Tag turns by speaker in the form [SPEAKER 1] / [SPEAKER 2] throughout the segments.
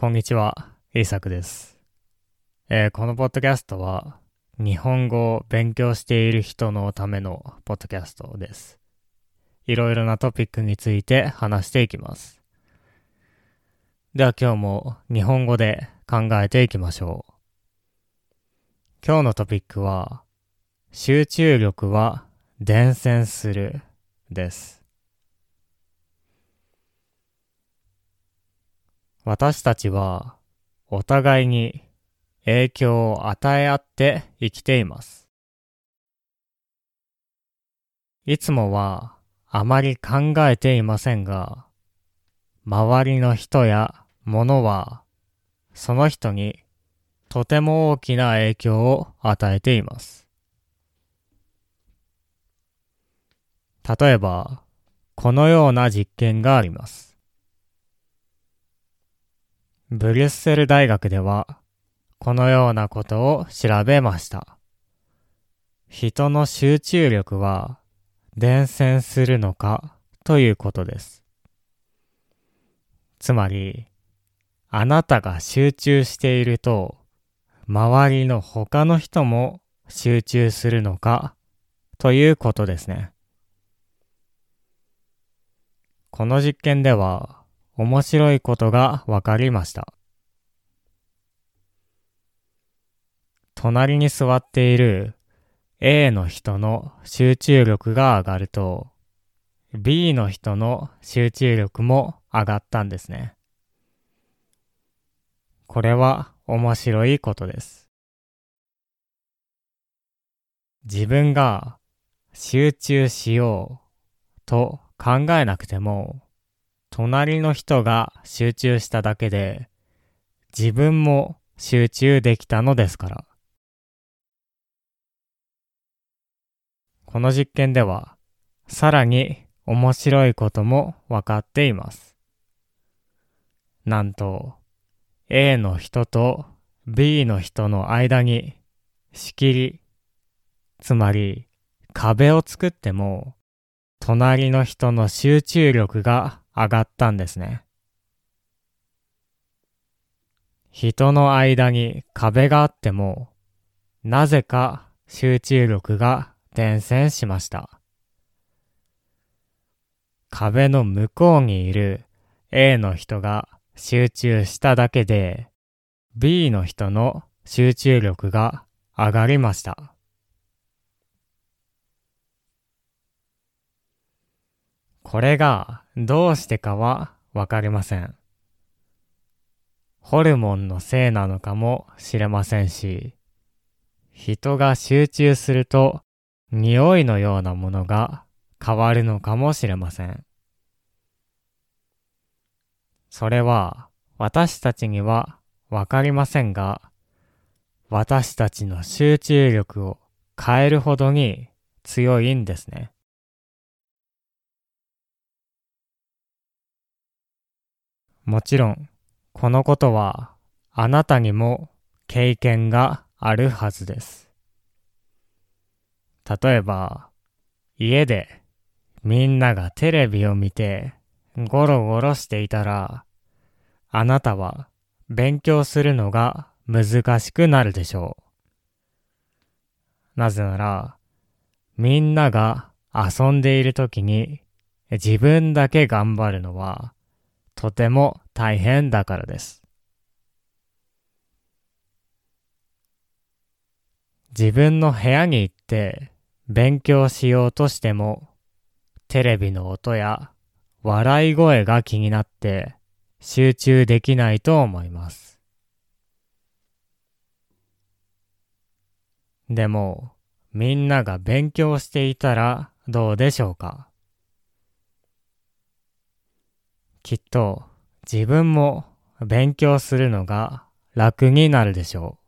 [SPEAKER 1] こんにちは、イーサクです。えーこのポッドキャストは、日本語を勉強している人のためのポッドキャストです。いろいろなトピックについて話していきます。では今日も日本語で考えていきましょう。今日のトピックは、集中力は伝染するです。私たちはお互いに影響を与え合って生きています。いつもはあまり考えていませんが、周りの人や物はその人にとても大きな影響を与えています。例えば、このような実験があります。ブリュッセル大学では、このようなことを調べました。人の集中力は伝染するのかということです。つまり、あなたが集中していると、周りの他の人も集中するのかということですね。この実験では面白いことがわかりました。隣に座っている A の人の集中力が上がると B の人の集中力も上がったんですね。これは面白いことです。自分が集中しようと考えなくても、隣の人が集中しただけで、自分も集中できたのですから。この実験では、さらに面白いこともわかっています。なんと、A の人と B の人の間に仕切り、つまり壁を作っても、隣の人の集中力が上がったんですね。人の間に壁があっても、なぜか集中力が伝染しました。壁の向こうにいる A の人が集中しただけで、B の人の集中力が上がりました。これがどうしてかはわかりません。ホルモンのせいなのかもしれませんし、人が集中すると匂いのようなものが変わるのかもしれません。それは私たちにはわかりませんが、私たちの集中力を変えるほどに強いんですね。もちろん、このことはあなたにも経験があるはずです。例えば、家でみんながテレビを見てゴロゴロしていたら、あなたは勉強するのが難しくなるでしょう。なぜなら、みんなが遊んでいるときに自分だけ頑張るのはとても大変だからです。自分の部屋に行って勉強しようとしてもテレビの音や笑い声が気になって集中できないと思います。でもみんなが勉強していたらどうでしょうか？きっと自分も勉強するのが楽になるでしょ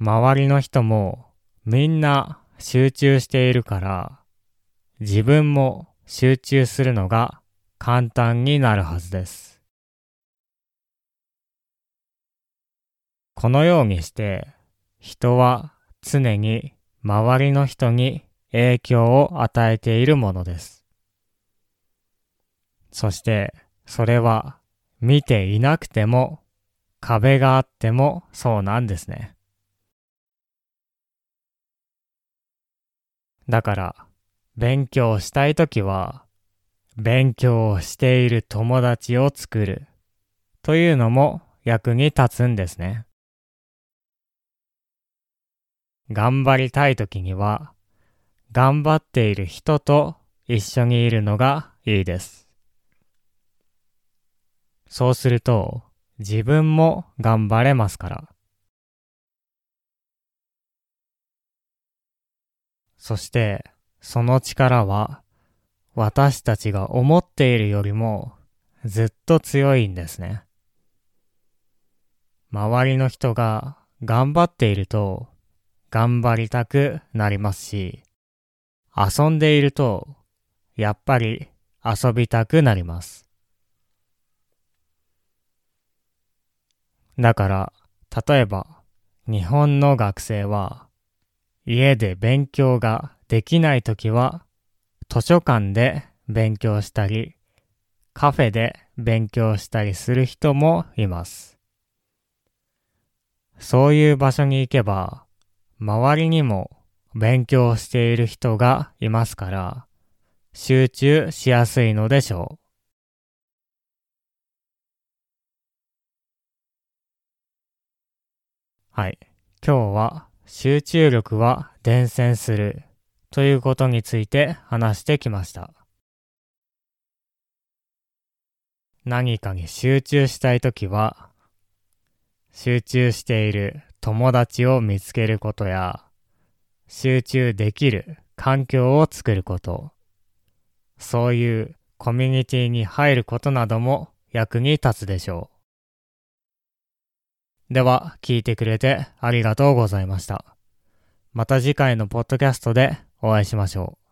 [SPEAKER 1] う。周りの人もみんな集中しているから自分も集中するのが簡単になるはずです。このようにして人は常に周りの人に影響を与えているものです。そしてそれは見ていなくても壁があってもそうなんですね。だから、勉強したいときは、勉強をしている友達を作るというのも役に立つんですね。頑張りたいときには、頑張っている人と一緒にいるのがいいです。そうすると、自分も頑張れますから。そして、その力は、私たちが思っているよりも、ずっと強いんですね。周りの人が頑張っていると、頑張りたくなりますし、遊んでいると、やっぱり遊びたくなります。だから、例えば、日本の学生は、家で勉強ができないときは、図書館で勉強したり、カフェで勉強したりする人もいます。そういう場所に行けば、周りにも勉強している人がいますから、集中しやすいのでしょう。はい。今日は集中力は伝染するということについて話してきました。何かに集中したいときは、集中している友達を見つけることや、集中できる環境を作ること、そういうコミュニティに入ることなども役に立つでしょう。では、聞いてくれてありがとうございました。また次回のポッドキャストでお会いしましょう。